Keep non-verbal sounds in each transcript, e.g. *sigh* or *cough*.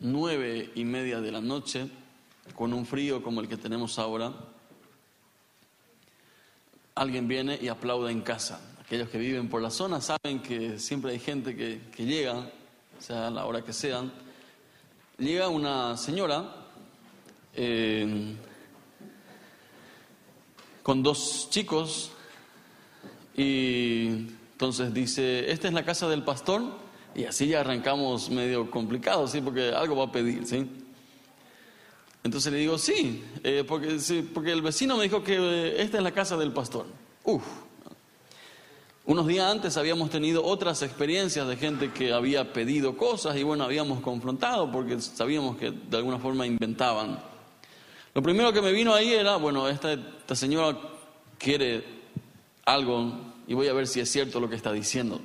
nueve y media de la noche, con un frío como el que tenemos ahora, alguien viene y aplaude en casa. Aquellos que viven por la zona saben que siempre hay gente que, llega, sea la hora que sean. Llega una señora eh, con dos chicos y entonces dice, esta es la casa del pastor y así ya arrancamos medio complicado, ¿sí? Porque algo va a pedir, ¿sí? Entonces le digo, sí, eh, porque, porque el vecino me dijo que eh, esta es la casa del pastor. Uf. Unos días antes habíamos tenido otras experiencias de gente que había pedido cosas y bueno, habíamos confrontado porque sabíamos que de alguna forma inventaban. Lo primero que me vino ahí era, bueno, esta señora quiere algo y voy a ver si es cierto lo que está diciendo.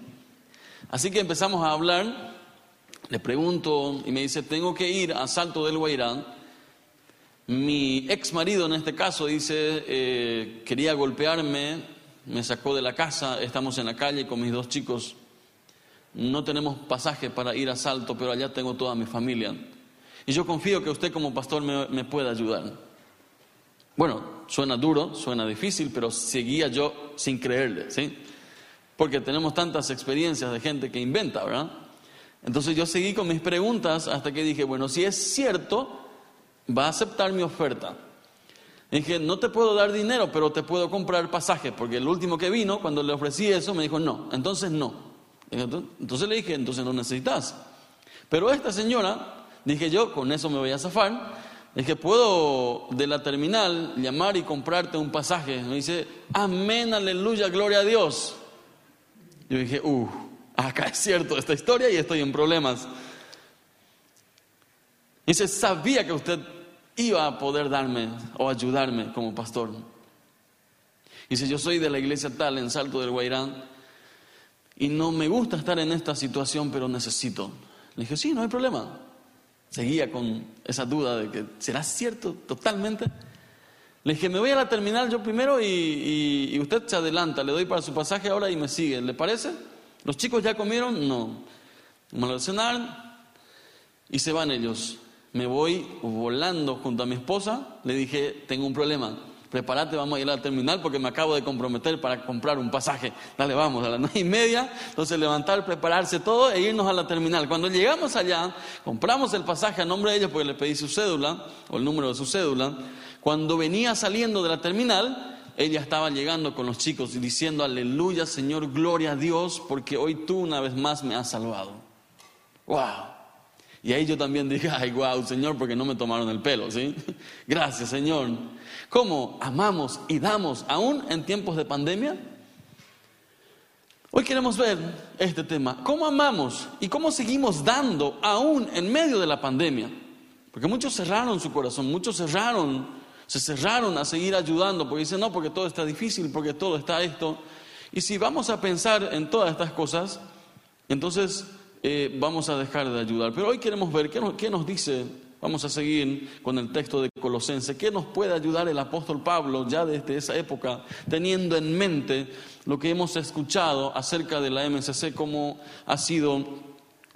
Así que empezamos a hablar, le pregunto y me dice, tengo que ir a Salto del Guairán mi ex marido en este caso dice, eh, quería golpearme, me sacó de la casa, estamos en la calle con mis dos chicos, no tenemos pasaje para ir a Salto, pero allá tengo toda mi familia. Y yo confío que usted como pastor me, me pueda ayudar. Bueno, suena duro, suena difícil, pero seguía yo sin creerle, ¿sí? Porque tenemos tantas experiencias de gente que inventa, ¿verdad? Entonces yo seguí con mis preguntas hasta que dije, bueno, si es cierto, va a aceptar mi oferta. dije, no te puedo dar dinero, pero te puedo comprar pasaje, porque el último que vino, cuando le ofrecí eso, me dijo, no, entonces no. Entonces le dije, entonces no necesitas. Pero esta señora, dije yo, con eso me voy a zafar, dije, puedo de la terminal llamar y comprarte un pasaje. Me dice, amén, aleluya, gloria a Dios. Yo dije, uh, acá es cierto esta historia y estoy en problemas. Dice, sabía que usted iba a poder darme o ayudarme como pastor. Dice, yo soy de la iglesia tal en Salto del Guairán y no me gusta estar en esta situación, pero necesito. Le dije, sí, no hay problema. Seguía con esa duda de que será cierto totalmente. Le dije, me voy a la terminal yo primero y, usted se adelanta, le doy para su pasaje ahora y me sigue. ¿Le parece? ¿Los chicos ya comieron? No. Me lo cenar y se van ellos me voy volando junto a mi esposa, le dije, tengo un problema, prepárate, vamos a ir a la terminal porque me acabo de comprometer para comprar un pasaje. Dale, vamos, a las nueve y media, entonces levantar, prepararse todo e irnos a la terminal. Cuando llegamos allá, compramos el pasaje a nombre de ella porque le pedí su cédula, o el número de su cédula. Cuando venía saliendo de la terminal, ella estaba llegando con los chicos y diciendo, aleluya Señor, gloria a Dios, porque hoy tú una vez más me has salvado. ¡Wow! Y ahí yo también dije, ay, wow, Señor, porque no me tomaron el pelo, ¿sí? *laughs* Gracias, Señor. ¿Cómo amamos y damos aún en tiempos de pandemia? Hoy queremos ver este tema. ¿Cómo amamos y cómo seguimos dando aún en medio de la pandemia? Porque muchos cerraron su corazón, muchos cerraron, se cerraron a seguir ayudando, porque dicen, no, porque todo está difícil, porque todo está esto. Y si vamos a pensar en todas estas cosas, entonces eh, vamos a dejar de ayudar. Pero hoy queremos ver qué nos, dice, vamos a seguir con el texto de Colosense, qué nos puede ayudar el apóstol Pablo ya desde esa época, teniendo en mente lo que hemos escuchado acerca de la MCC, cómo ha sido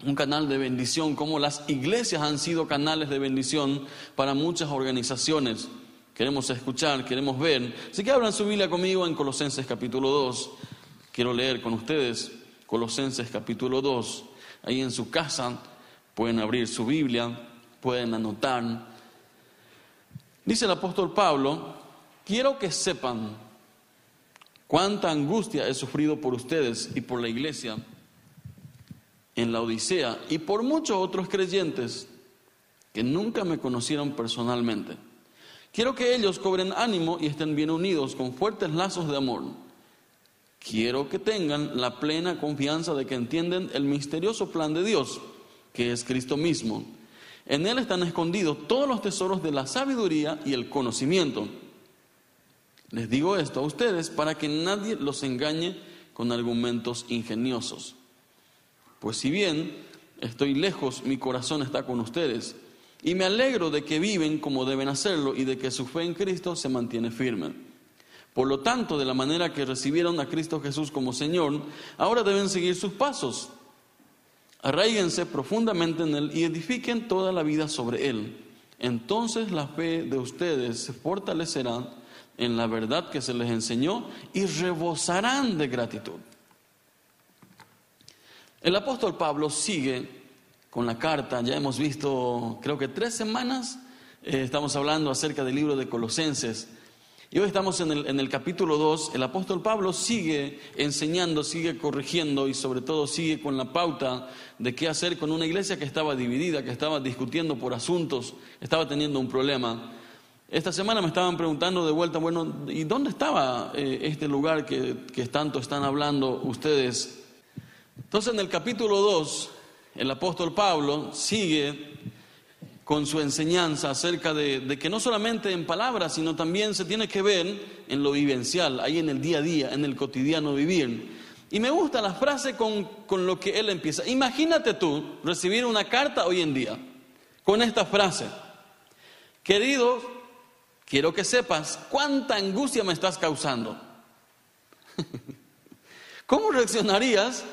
un canal de bendición, cómo las iglesias han sido canales de bendición para muchas organizaciones. Queremos escuchar, queremos ver. Así que abran su Biblia conmigo en Colosenses capítulo 2. Quiero leer con ustedes Colosenses capítulo 2. Ahí en su casa pueden abrir su Biblia, pueden anotar. Dice el apóstol Pablo, quiero que sepan cuánta angustia he sufrido por ustedes y por la iglesia en la Odisea y por muchos otros creyentes que nunca me conocieron personalmente. Quiero que ellos cobren ánimo y estén bien unidos con fuertes lazos de amor Quiero que tengan la plena confianza de que entienden el misterioso plan de Dios, que es Cristo mismo. En Él están escondidos todos los tesoros de la sabiduría y el conocimiento. Les digo esto a ustedes para que nadie los engañe con argumentos ingeniosos. Pues si bien estoy lejos, mi corazón está con ustedes. Y me alegro de que viven como deben hacerlo y de que su fe en Cristo se mantiene firme. Por lo tanto, de la manera que recibieron a Cristo Jesús como Señor, ahora deben seguir sus pasos. Arraíguense profundamente en Él y edifiquen toda la vida sobre Él. Entonces la fe de ustedes se fortalecerá en la verdad que se les enseñó y rebosarán de gratitud. El apóstol Pablo sigue con la carta, ya hemos visto creo que tres semanas, eh, estamos hablando acerca del libro de Colosenses. Y hoy estamos en el, en el capítulo 2, el apóstol Pablo sigue enseñando, sigue corrigiendo y sobre todo sigue con la pauta de qué hacer con una iglesia que estaba dividida, que estaba discutiendo por asuntos, estaba teniendo un problema. Esta semana me estaban preguntando de vuelta, bueno, ¿y dónde estaba eh, este lugar que, que tanto están hablando ustedes? Entonces en el capítulo 2, el apóstol Pablo sigue con su enseñanza acerca de, que no solamente en palabras, sino también se tiene que ver en lo vivencial, ahí en el día a día, en el cotidiano vivir. Y me gusta la frase con, con lo que él empieza. Imagínate tú recibir una carta hoy en día con esta frase. Querido, quiero que sepas cuánta angustia me estás causando. *laughs* ¿Cómo reaccionarías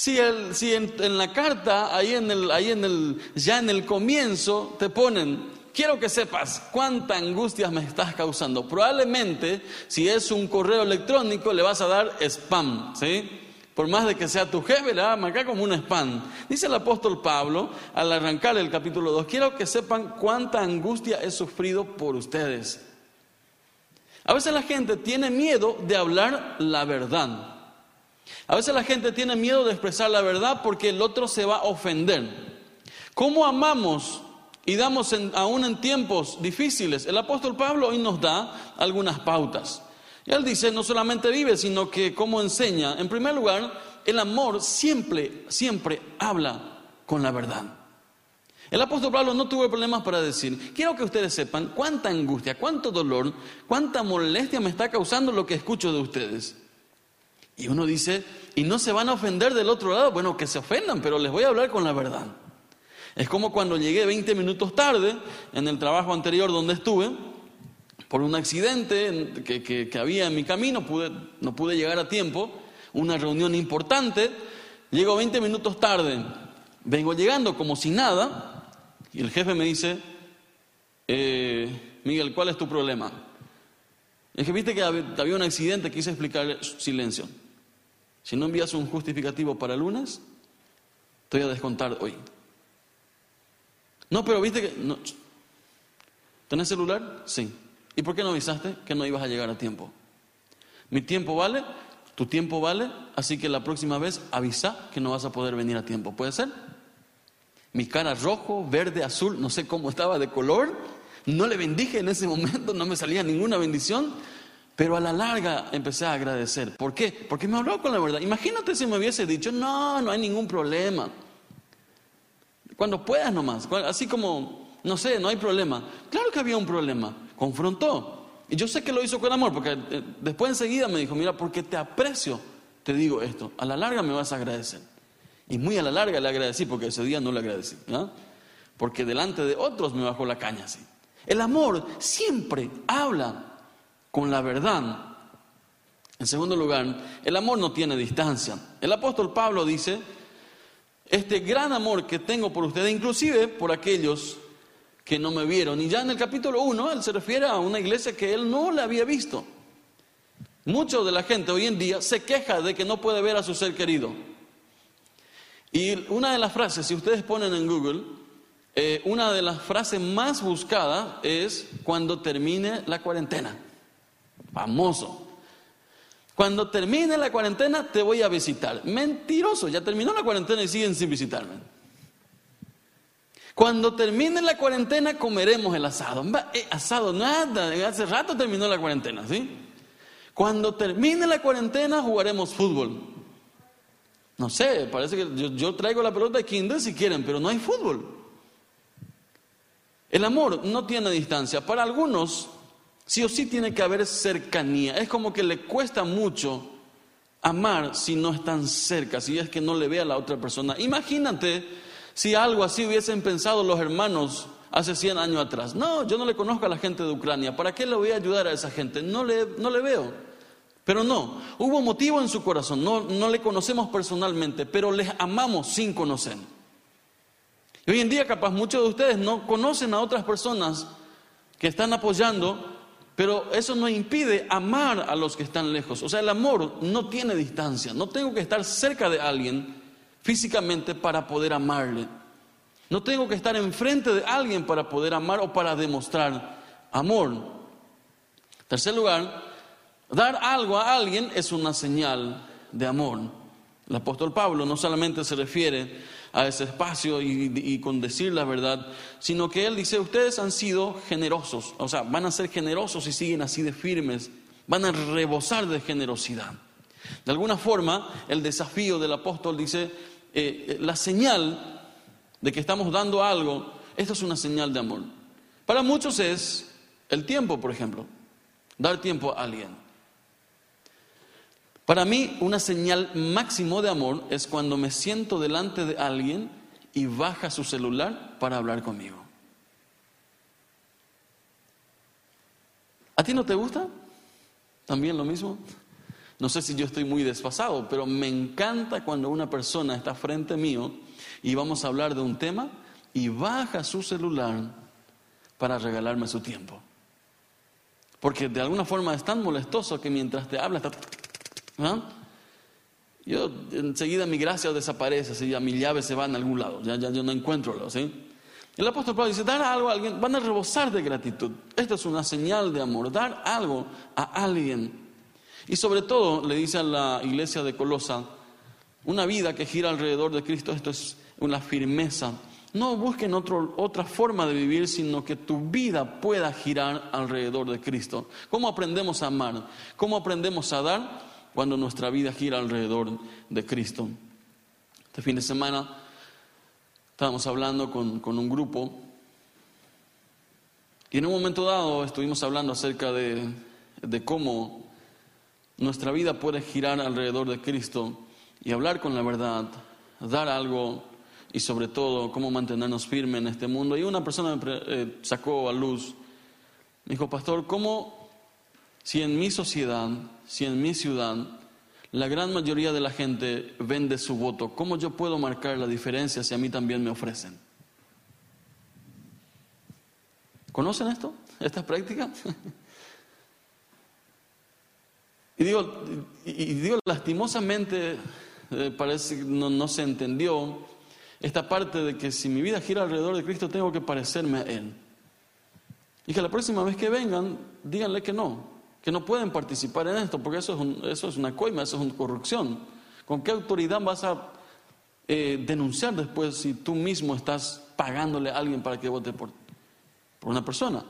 si, en, la carta, ahí, en el, ya en el comienzo, te ponen, quiero que sepas cuánta angustia me estás causando. Probablemente, si es un correo electrónico, le vas a dar spam, ¿sí? Por más de que sea tu jefe, le va a como un spam. Dice el apóstol Pablo, al arrancar el capítulo 2, quiero que sepan cuánta angustia he sufrido por ustedes. A veces la gente tiene miedo de hablar la verdad. A veces la gente tiene miedo de expresar la verdad porque el otro se va a ofender. ¿Cómo amamos y damos aún en tiempos difíciles? El apóstol Pablo hoy nos da algunas pautas. Y él dice, no solamente vive, sino que cómo enseña. En primer lugar, el amor siempre, siempre habla con la verdad. El apóstol Pablo no tuvo problemas para decir, quiero que ustedes sepan cuánta angustia, cuánto dolor, cuánta molestia me está causando lo que escucho de ustedes. Y uno dice, ¿y no se van a ofender del otro lado? Bueno, que se ofendan, pero les voy a hablar con la verdad. Es como cuando llegué 20 minutos tarde en el trabajo anterior donde estuve, por un accidente que, había en mi camino, pude, no pude llegar a tiempo, una reunión importante, llego 20 minutos tarde, vengo llegando como si nada, y el jefe me dice, eh, Miguel, ¿cuál es tu problema? Es que viste que había un accidente, quise explicar silencio. Si no envías un justificativo para lunes, te voy a descontar hoy. No, pero viste que... No. ¿Tenés celular? Sí. ¿Y por qué no avisaste que no ibas a llegar a tiempo? Mi tiempo vale, tu tiempo vale, así que la próxima vez avisa que no vas a poder venir a tiempo. ¿Puede ser? Mi cara rojo, verde, azul, no sé cómo estaba de color. No le bendije en ese momento, no me salía ninguna bendición. Pero a la larga empecé a agradecer. ¿Por qué? Porque me habló con la verdad. Imagínate si me hubiese dicho, no, no hay ningún problema. Cuando puedas nomás, así como, no sé, no hay problema. Claro que había un problema. Confrontó. Y yo sé que lo hizo con amor, porque eh, después enseguida me dijo, mira, porque te aprecio, te digo esto. A la larga me vas a agradecer. Y muy a la larga le agradecí, porque ese día no le agradecí. Porque delante de otros me bajó la caña así. El amor siempre habla con la verdad. En segundo lugar, el amor no tiene distancia. El apóstol Pablo dice, este gran amor que tengo por ustedes, inclusive por aquellos que no me vieron. Y ya en el capítulo 1, él se refiere a una iglesia que él no le había visto. Mucho de la gente hoy en día se queja de que no puede ver a su ser querido. Y una de las frases, si ustedes ponen en Google, eh, una de las frases más buscadas es cuando termine la cuarentena famoso. Cuando termine la cuarentena te voy a visitar. Mentiroso, ya terminó la cuarentena y siguen sin visitarme. Cuando termine la cuarentena comeremos el asado. Eh, asado, nada, hace rato terminó la cuarentena, ¿sí? Cuando termine la cuarentena jugaremos fútbol. No sé, parece que yo, yo traigo la pelota de kinder si quieren, pero no hay fútbol. El amor no tiene distancia. Para algunos sí o sí tiene que haber cercanía. Es como que le cuesta mucho amar si no están cerca, si es que no le ve a la otra persona. Imagínate si algo así hubiesen pensado los hermanos hace 100 años atrás. No, yo no le conozco a la gente de Ucrania. ¿Para qué le voy a ayudar a esa gente? No le, no le veo. Pero no, hubo motivo en su corazón, no, no le conocemos personalmente, pero les amamos sin conocer. Y hoy en día capaz muchos de ustedes no conocen a otras personas que están apoyando, pero eso no impide amar a los que están lejos. O sea, el amor no tiene distancia, no tengo que estar cerca de alguien físicamente para poder amarle. No tengo que estar enfrente de alguien para poder amar o para demostrar amor. Tercer lugar, dar algo a alguien es una señal de amor. El apóstol Pablo no solamente se refiere a ese espacio y, con decir la verdad, sino que él dice, ustedes han sido generosos, o sea, van a ser generosos y siguen así de firmes, van a rebosar de generosidad. De alguna forma, el desafío del apóstol dice, eh, eh, la señal de que estamos dando algo, esto es una señal de amor. Para muchos es el tiempo, por ejemplo, dar tiempo a alguien. Para mí, una señal máximo de amor es cuando me siento delante de alguien y baja su celular para hablar conmigo. ¿A ti no te gusta? ¿También lo mismo? No sé si yo estoy muy desfasado, pero me encanta cuando una persona está frente mío y vamos a hablar de un tema y baja su celular para regalarme su tiempo. Porque de alguna forma es tan molestoso que mientras te habla está... Yo enseguida mi gracia desaparece, así ya mi llave se va en algún lado, ya, yo no encuentro, ¿sí? El apóstol Pablo dice, dar algo a alguien, van a rebosar de gratitud. Esto es una señal de amor, dar algo a alguien. Y sobre todo, le dice a la iglesia de Colosa, una vida que gira alrededor de Cristo, esto es una firmeza. No busquen otra forma de vivir, sino que tu vida pueda girar alrededor de Cristo. ¿Cómo aprendemos a amar? ¿Cómo aprendemos a dar cuando nuestra vida gira alrededor de Cristo? Este fin de semana estábamos hablando con, con un grupo y en un momento dado estuvimos hablando acerca de, de cómo nuestra vida puede girar alrededor de Cristo y hablar con la verdad, dar algo y sobre todo cómo mantenernos firmes en este mundo. Y una persona me eh, sacó a luz, me dijo, pastor, ¿cómo si en mi sociedad, si en mi ciudad, la gran mayoría de la gente vende su voto, ¿cómo yo puedo marcar la diferencia si a mí también me ofrecen? ¿Conocen esto? ¿Esta práctica? *laughs* y digo, y digo lastimosamente, eh, parece que no se entendió, esta parte de que si mi vida gira alrededor de Cristo tengo que parecerme a Él. Y que la próxima vez que vengan, díganle que no, que no pueden participar en esto, porque eso es, una coima, eso es una corrupción. ¿Con qué autoridad vas a eh, denunciar después si tú mismo estás pagándole a alguien para que vote por, por una persona?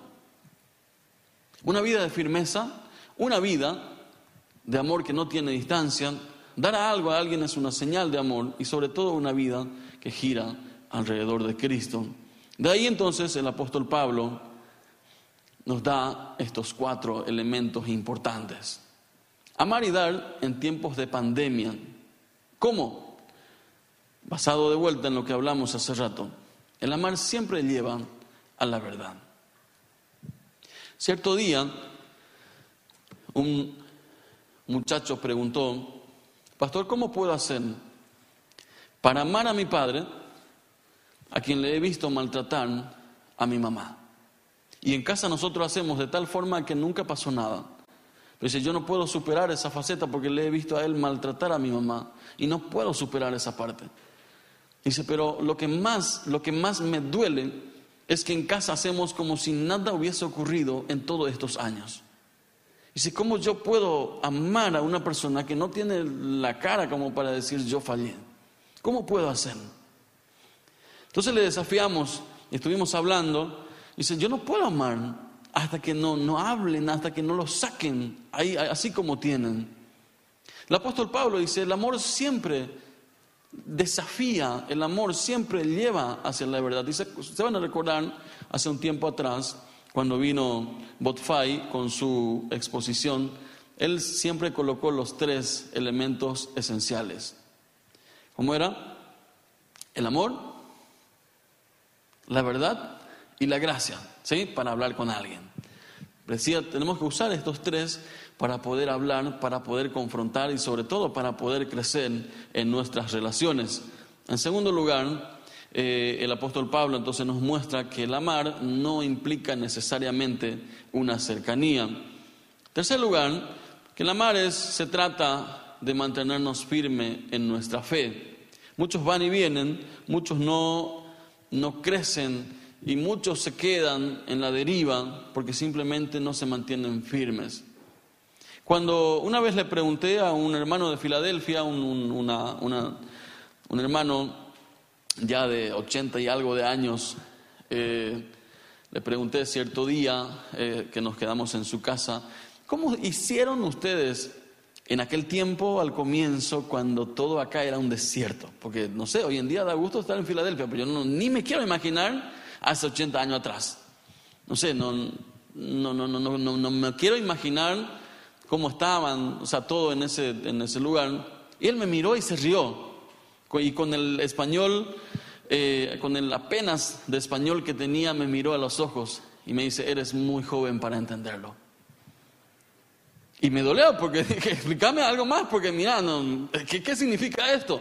Una vida de firmeza, una vida de amor que no tiene distancia, dar algo a alguien es una señal de amor y sobre todo una vida que gira alrededor de Cristo. De ahí entonces el apóstol Pablo nos da estos cuatro elementos importantes. Amar y dar en tiempos de pandemia. ¿Cómo? Basado de vuelta en lo que hablamos hace rato. El amar siempre lleva a la verdad. Cierto día, un muchacho preguntó, Pastor, ¿cómo puedo hacer para amar a mi padre, a quien le he visto maltratar a mi mamá. Y en casa nosotros hacemos de tal forma que nunca pasó nada. Dice, yo no puedo superar esa faceta porque le he visto a él maltratar a mi mamá y no puedo superar esa parte. Dice, pero lo que más, lo que más me duele es que en casa hacemos como si nada hubiese ocurrido en todos estos años. Dice, ¿cómo yo puedo amar a una persona que no tiene la cara como para decir yo fallé? ¿Cómo puedo hacerlo? Entonces le desafiamos, estuvimos hablando, dice, yo no puedo amar hasta que no, no hablen, hasta que no lo saquen, ahí, así como tienen. El apóstol Pablo dice, el amor siempre desafía, el amor siempre lleva hacia la verdad. Dice, se van a recordar hace un tiempo atrás, cuando vino Botfai con su exposición, él siempre colocó los tres elementos esenciales. ¿Cómo era? El amor, la verdad y la gracia, ¿sí? Para hablar con alguien. Decía, tenemos que usar estos tres para poder hablar, para poder confrontar y sobre todo para poder crecer en nuestras relaciones. En segundo lugar, eh, el apóstol Pablo entonces nos muestra que el amar no implica necesariamente una cercanía. En tercer lugar, que el amar es, se trata de mantenernos firme en nuestra fe. Muchos van y vienen, muchos no, no crecen y muchos se quedan en la deriva porque simplemente no se mantienen firmes. Cuando una vez le pregunté a un hermano de Filadelfia, un, hermano ya de 80 y algo de años, eh, le pregunté cierto día eh, que nos quedamos en su casa, ¿cómo hicieron ustedes en aquel tiempo, al comienzo, cuando todo acá era un desierto? Porque, no sé, hoy en día da gusto estar en Filadelfia, pero yo ni me quiero imaginar hace 80 años atrás. No sé, no, no, no, no, no, no me quiero imaginar cómo estaban, o sea, todo en ese, en ese lugar. Y él me miró y se rió. Y con el español, eh, con el apenas de español que tenía, me miró a los ojos y me dice, eres muy joven para entenderlo. Y me dolió porque *laughs* dije, explícame algo más, porque mira, ¿qué, ¿qué significa esto?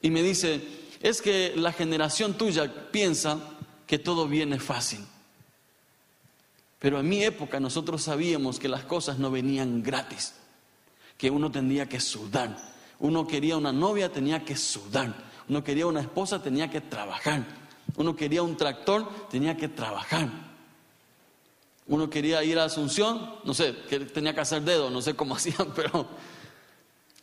Y me dice, es que la generación tuya piensa que todo viene fácil. Pero en mi época nosotros sabíamos que las cosas no venían gratis, que uno tendría que sudar. Uno quería una novia, tenía que sudar. Uno quería una esposa, tenía que trabajar. Uno quería un tractor, tenía que trabajar. Uno quería ir a Asunción, no sé, tenía que hacer dedo, no sé cómo *laughs* hacían, pero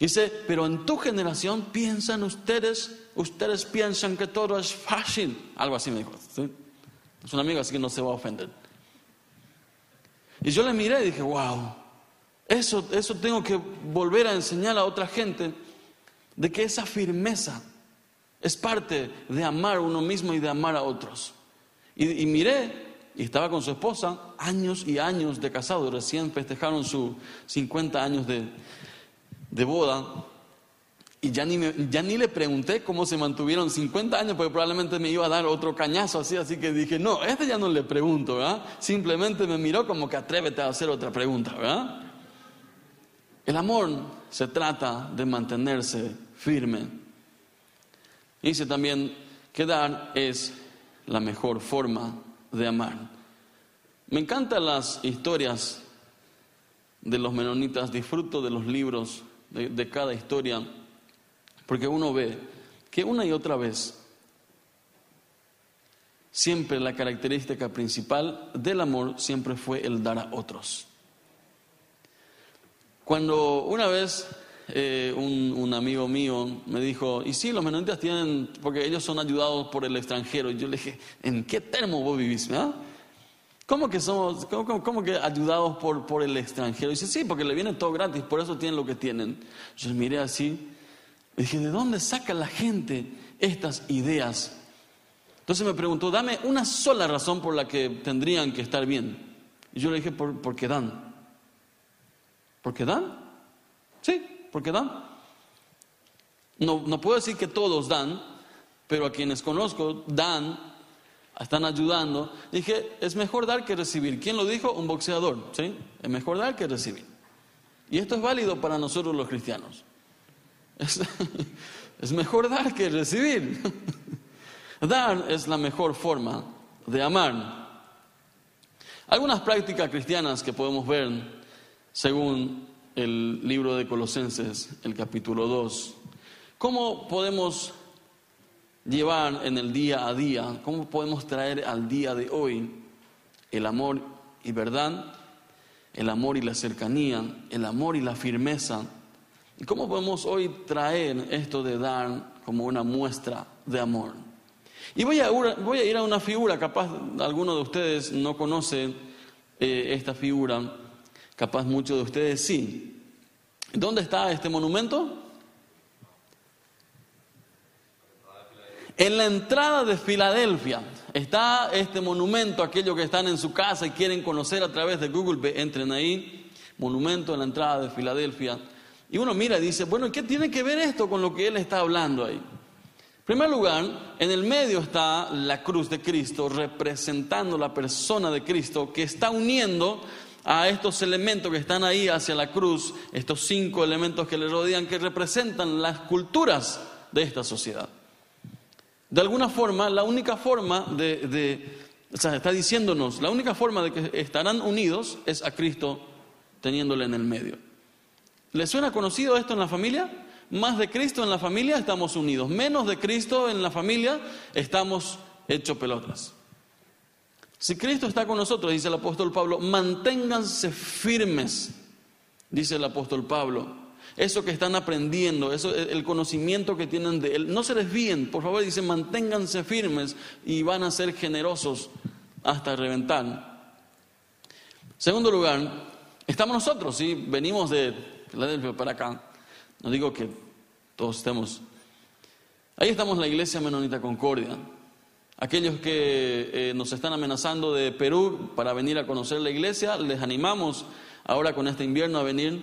dice, pero en tu generación piensan ustedes ustedes piensan que todo es fácil. Algo así me dijo. Es un amigo, así que no se va a ofender. Y yo le miré y dije, wow, eso, eso tengo que volver a enseñar a otra gente, de que esa firmeza es parte de amar a uno mismo y de amar a otros. Y, miré, y estaba con su esposa, años y años de casado, recién festejaron sus 50 años de, de boda. Y ya ni, ya ni le pregunté cómo se mantuvieron 50 años, porque probablemente me iba a dar otro cañazo así, así que dije, no, este ya no le pregunto. Simplemente me miró como que atrévete a hacer otra pregunta. El amor se trata de mantenerse firme. Dice también que dar es la mejor forma de amar. Me encantan las historias de los menonitas, disfruto de los libros, de cada historia porque uno ve que una y otra vez siempre la característica principal del amor siempre fue el dar a otros. Cuando una vez eh, un, amigo mío me dijo, y sí, los menonitas tienen, porque ellos son ayudados por el extranjero. Y yo le dije, ¿en qué termo vos vivís? ¿Cómo que somos, cómo, que ayudados por, por el extranjero? Y dice, sí, porque le viene todo gratis, por eso tienen lo que tienen. Yo miré así y dije, ¿de dónde saca la gente estas ideas? Entonces me preguntó, dame una sola razón por la que tendrían que estar bien. Y yo le dije, por, porque dan. ¿Porque dan? Sí, porque dan. No, no puedo decir que todos dan, pero a quienes conozco dan, están ayudando. Dije, es mejor dar que recibir. ¿Quién lo dijo? Un boxeador. ¿sí? Es mejor dar que recibir. Y esto es válido para nosotros los cristianos. Es, *laughs* mejor dar que recibir. *laughs* Dar es la mejor forma de amar. Algunas prácticas cristianas que podemos ver según el libro de Colosenses, el capítulo 2. ¿Cómo podemos llevar en el día a día, cómo podemos traer al día de hoy el amor y verdad, el amor y la cercanía, el amor y la firmeza ¿Y cómo podemos hoy traer esto de dar como una muestra de amor? Y voy a, ir a una figura, capaz alguno de ustedes no conoce eh, esta figura, capaz muchos de ustedes sí. ¿Dónde está este monumento? En la entrada de Filadelfia está este monumento, aquellos que están en su casa y quieren conocer a través de Google, entren ahí, monumento en la entrada de Filadelfia. Y uno mira y dice, bueno, ¿qué tiene que ver esto con lo que él está hablando ahí? En primer lugar, en el medio está la cruz de Cristo representando la persona de Cristo que está uniendo a estos elementos que están ahí hacia la cruz, estos cinco elementos que le rodean, que representan las culturas de esta sociedad. De alguna forma, la única forma de, o sea, está diciéndonos, la única forma de que estarán unidos es a Cristo teniéndole en el medio. ¿Le suena conocido esto en la familia? Más de Cristo en la familia estamos unidos, menos de Cristo en la familia estamos hechos pelotas. Si Cristo está con nosotros, dice el apóstol Pablo, manténganse firmes, dice el apóstol Pablo. Eso que están aprendiendo, eso, el conocimiento que tienen de Él, no se desvíen, por favor, dice, manténganse firmes y van a ser generosos hasta reventar. Segundo lugar, estamos nosotros, ¿sí? venimos de Filadelfia para acá. No digo que todos estemos. Ahí estamos la iglesia Menonita Concordia. Aquellos que eh, nos están amenazando de Perú para venir a conocer la iglesia, les animamos ahora con este invierno a venir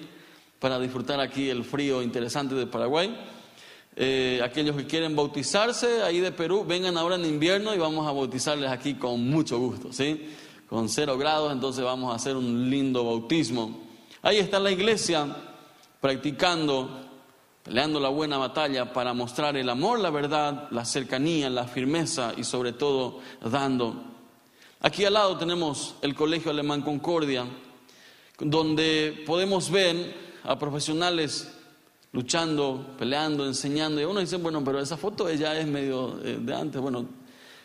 para disfrutar aquí el frío interesante de Paraguay. Eh, aquellos que quieren bautizarse ahí de Perú, vengan ahora en invierno y vamos a bautizarles aquí con mucho gusto, ¿sí? Con cero grados, entonces vamos a hacer un lindo bautismo. Ahí está la iglesia practicando peleando la buena batalla para mostrar el amor, la verdad, la cercanía, la firmeza y sobre todo dando. Aquí al lado tenemos el Colegio Alemán Concordia, donde podemos ver a profesionales luchando, peleando, enseñando. Y uno dice, bueno, pero esa foto ya es medio eh, de antes. Bueno,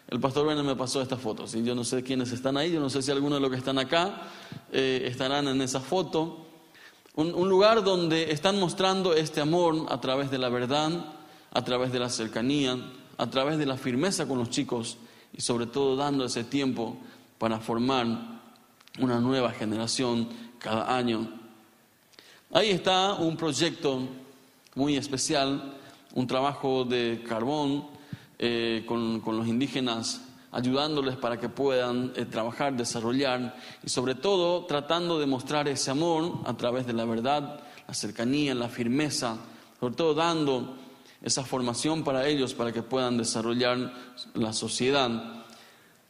el pastor Werner me pasó esta foto. ¿sí? Yo no sé quiénes están ahí, yo no sé si algunos de los que están acá eh, estarán en esa foto. Un, lugar donde están mostrando este amor a través de la verdad, a través de la cercanía, a través de la firmeza con los chicos y sobre todo dando ese tiempo para formar una nueva generación cada año. Ahí está un proyecto muy especial, un trabajo de carbón eh, con, con los indígenas ayudándoles para que puedan eh, trabajar, desarrollar y sobre todo tratando de mostrar ese amor a través de la verdad, la cercanía, la firmeza, sobre todo dando esa formación para ellos para que puedan desarrollar la sociedad.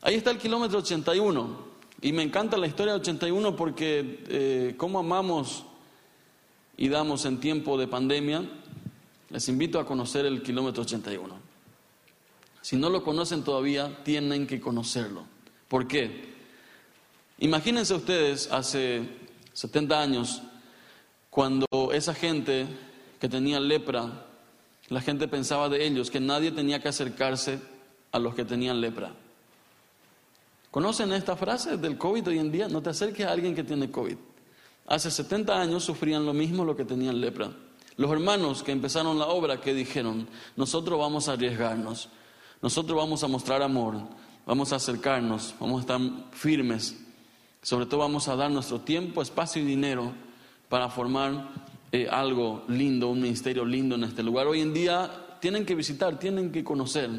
Ahí está el kilómetro 81 y me encanta la historia de 81 porque eh, cómo amamos y damos en tiempo de pandemia, les invito a conocer el kilómetro 81. Si no lo conocen todavía, tienen que conocerlo. ¿Por qué? Imagínense ustedes hace 70 años, cuando esa gente que tenía lepra, la gente pensaba de ellos que nadie tenía que acercarse a los que tenían lepra. ¿Conocen esta frase del COVID hoy en día? No te acerques a alguien que tiene COVID. Hace 70 años sufrían lo mismo lo que tenían lepra. Los hermanos que empezaron la obra, que dijeron, nosotros vamos a arriesgarnos, nosotros vamos a mostrar amor, vamos a acercarnos, vamos a estar firmes, sobre todo vamos a dar nuestro tiempo, espacio y dinero para formar eh, algo lindo, un ministerio lindo en este lugar. Hoy en día tienen que visitar, tienen que conocer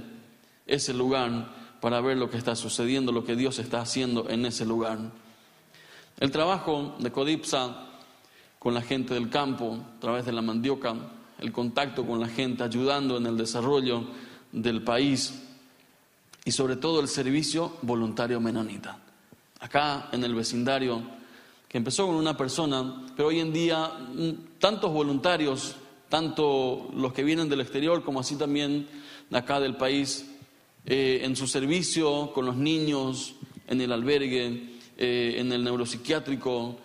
ese lugar para ver lo que está sucediendo, lo que Dios está haciendo en ese lugar. El trabajo de Codipsa con la gente del campo, a través de la mandioca, el contacto con la gente, ayudando en el desarrollo del país y sobre todo el servicio voluntario menonita. Acá en el vecindario, que empezó con una persona, pero hoy en día mm, tantos voluntarios, tanto los que vienen del exterior como así también acá del país, eh, en su servicio con los niños, en el albergue, eh, en el neuropsiquiátrico,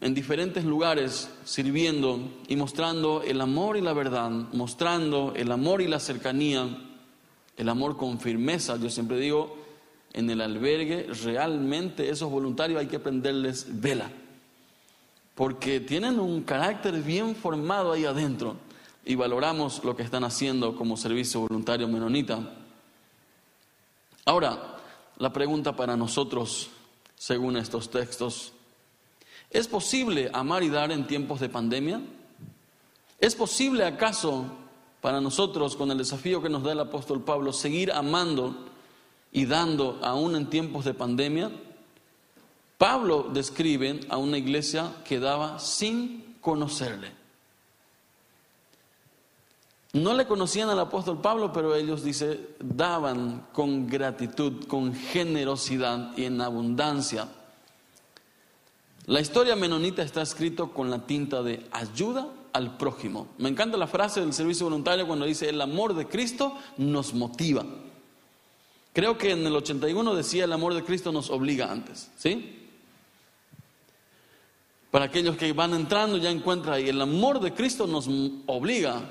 en diferentes lugares sirviendo y mostrando el amor y la verdad, mostrando el amor y la cercanía el amor con firmeza, yo siempre digo, en el albergue realmente esos voluntarios hay que prenderles vela, porque tienen un carácter bien formado ahí adentro y valoramos lo que están haciendo como servicio voluntario menonita. Ahora, la pregunta para nosotros, según estos textos, ¿es posible amar y dar en tiempos de pandemia? ¿Es posible acaso para nosotros, con el desafío que nos da el apóstol Pablo, seguir amando y dando aún en tiempos de pandemia, Pablo describe a una iglesia que daba sin conocerle. No le conocían al apóstol Pablo, pero ellos, dice, daban con gratitud, con generosidad y en abundancia. La historia menonita está escrito con la tinta de ayuda al prójimo. Me encanta la frase del servicio voluntario cuando dice el amor de Cristo nos motiva. Creo que en el 81 decía el amor de Cristo nos obliga antes, ¿sí? Para aquellos que van entrando ya encuentra ahí, el amor de Cristo nos obliga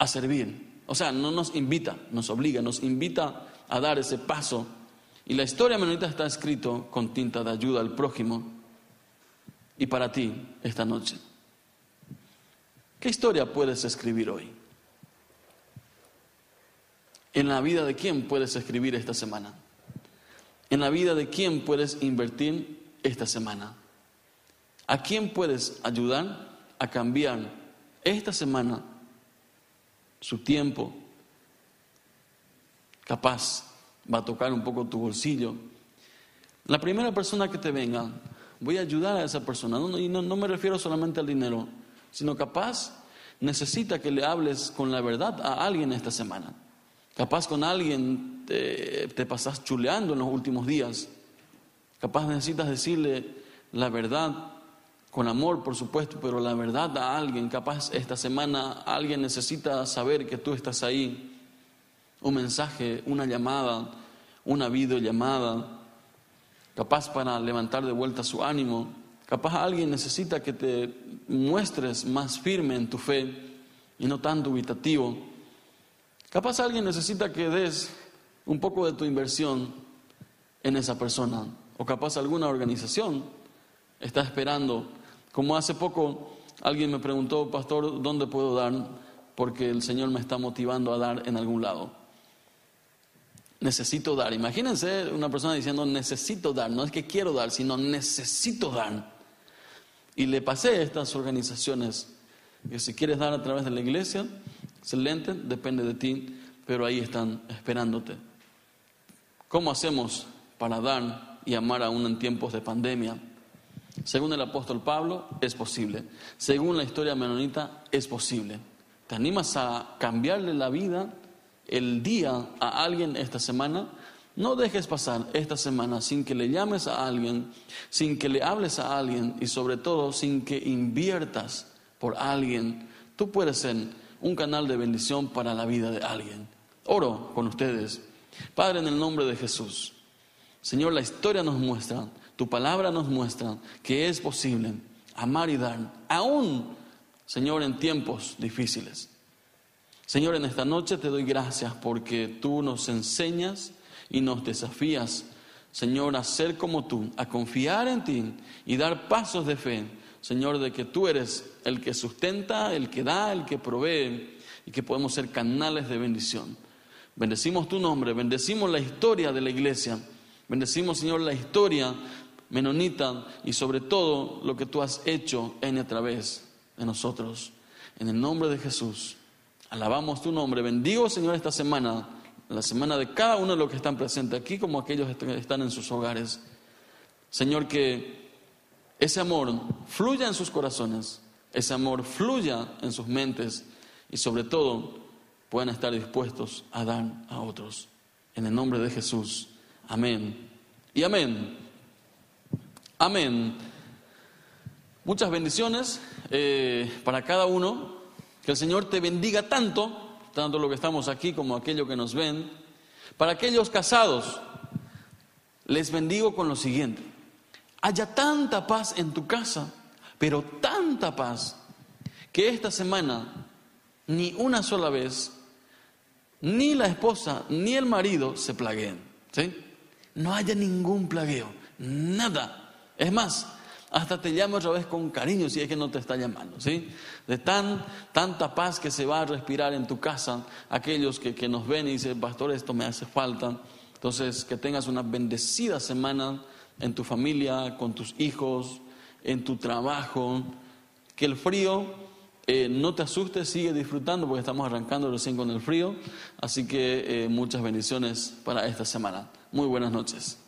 a servir. O sea, no nos invita, nos obliga, nos invita a dar ese paso. Y la historia menonita está escrito con tinta de ayuda al prójimo. Y para ti, esta noche. ¿Qué historia puedes escribir hoy? ¿En la vida de quién puedes escribir esta semana? ¿En la vida de quién puedes invertir esta semana? ¿A quién puedes ayudar a cambiar esta semana su tiempo? Capaz va a tocar un poco tu bolsillo. La primera persona que te venga, voy a ayudar a esa persona. y no, no me refiero solamente al dinero, sino capaz necesita que le hables con la verdad a alguien esta semana. Capaz con alguien te, te pasas chuleando en los últimos días. Capaz necesitas decirle la verdad con amor, por supuesto, pero la verdad a alguien, capaz esta semana alguien necesita saber que tú estás ahí. Un mensaje, una llamada, una videollamada, capaz para levantar de vuelta su ánimo. Capaz alguien necesita que te muestres más firme en tu fe y no tan dubitativo. Capaz alguien necesita que des un poco de tu inversión en esa persona. O capaz alguna organización está esperando como hace poco alguien me preguntó, pastor, ¿dónde puedo dar? Porque el Señor me está motivando a dar en algún lado. Necesito dar. Imagínense una persona diciendo, necesito dar. No es que quiero dar, sino necesito dar. Y le pasé estas organizaciones que si quieres dar a través de la iglesia, excelente, depende de ti, pero ahí están esperándote. ¿Cómo hacemos para dar y amar aún en tiempos de pandemia? Según el apóstol Pablo, es posible. Según la historia menonita, es posible. ¿Te animas a cambiarle la vida, el día a alguien esta semana? No dejes pasar esta semana sin que le llames a alguien, sin que le hables a alguien y sobre todo sin que inviertas por alguien. Tú puedes ser un canal de bendición para la vida de alguien. Oro con ustedes. Padre, en el nombre de Jesús. Señor, la historia nos muestra tu palabra nos muestra que es posible amar y dar, aún, Señor, en tiempos difíciles. Señor, en esta noche te doy gracias porque tú nos enseñas y nos desafías, Señor, a ser como tú, a confiar en ti y dar pasos de fe, Señor, de que tú eres el que sustenta, el que da, el que provee y que podemos ser canales de bendición. Bendecimos tu nombre, bendecimos la historia de la iglesia, bendecimos, Señor, la historia menonita y sobre todo lo que tú has hecho en y a través de nosotros. En el nombre de Jesús, alabamos tu nombre. Bendigo, Señor, esta semana, la semana de cada uno de los que están presentes aquí, como aquellos que están en sus hogares. Señor, que ese amor fluya en sus corazones, ese amor fluya en sus mentes y sobre todo puedan estar dispuestos a dar a otros. En el nombre de Jesús. Amén. Y amén. Amén. Muchas bendiciones eh, para cada uno. Que el Señor te bendiga tanto, tanto lo que estamos aquí como aquello que nos ven. Para aquellos casados, les bendigo con lo siguiente. Haya tanta paz en tu casa, pero tanta paz, que esta semana ni una sola vez, ni la esposa ni el marido se plagueen. ¿sí? No haya ningún plagueo, nada. Es más, hasta te llamo otra vez con cariño si es que no te está llamando, ¿sí? De tan, tanta paz que se va a respirar en tu casa, aquellos que, que nos ven y dicen, pastor, esto me hace falta. Entonces, que tengas una bendecida semana en tu familia, con tus hijos, en tu trabajo, que el frío eh, no te asuste, sigue disfrutando porque estamos arrancando recién con el frío. Así que eh, muchas bendiciones para esta semana. Muy buenas noches.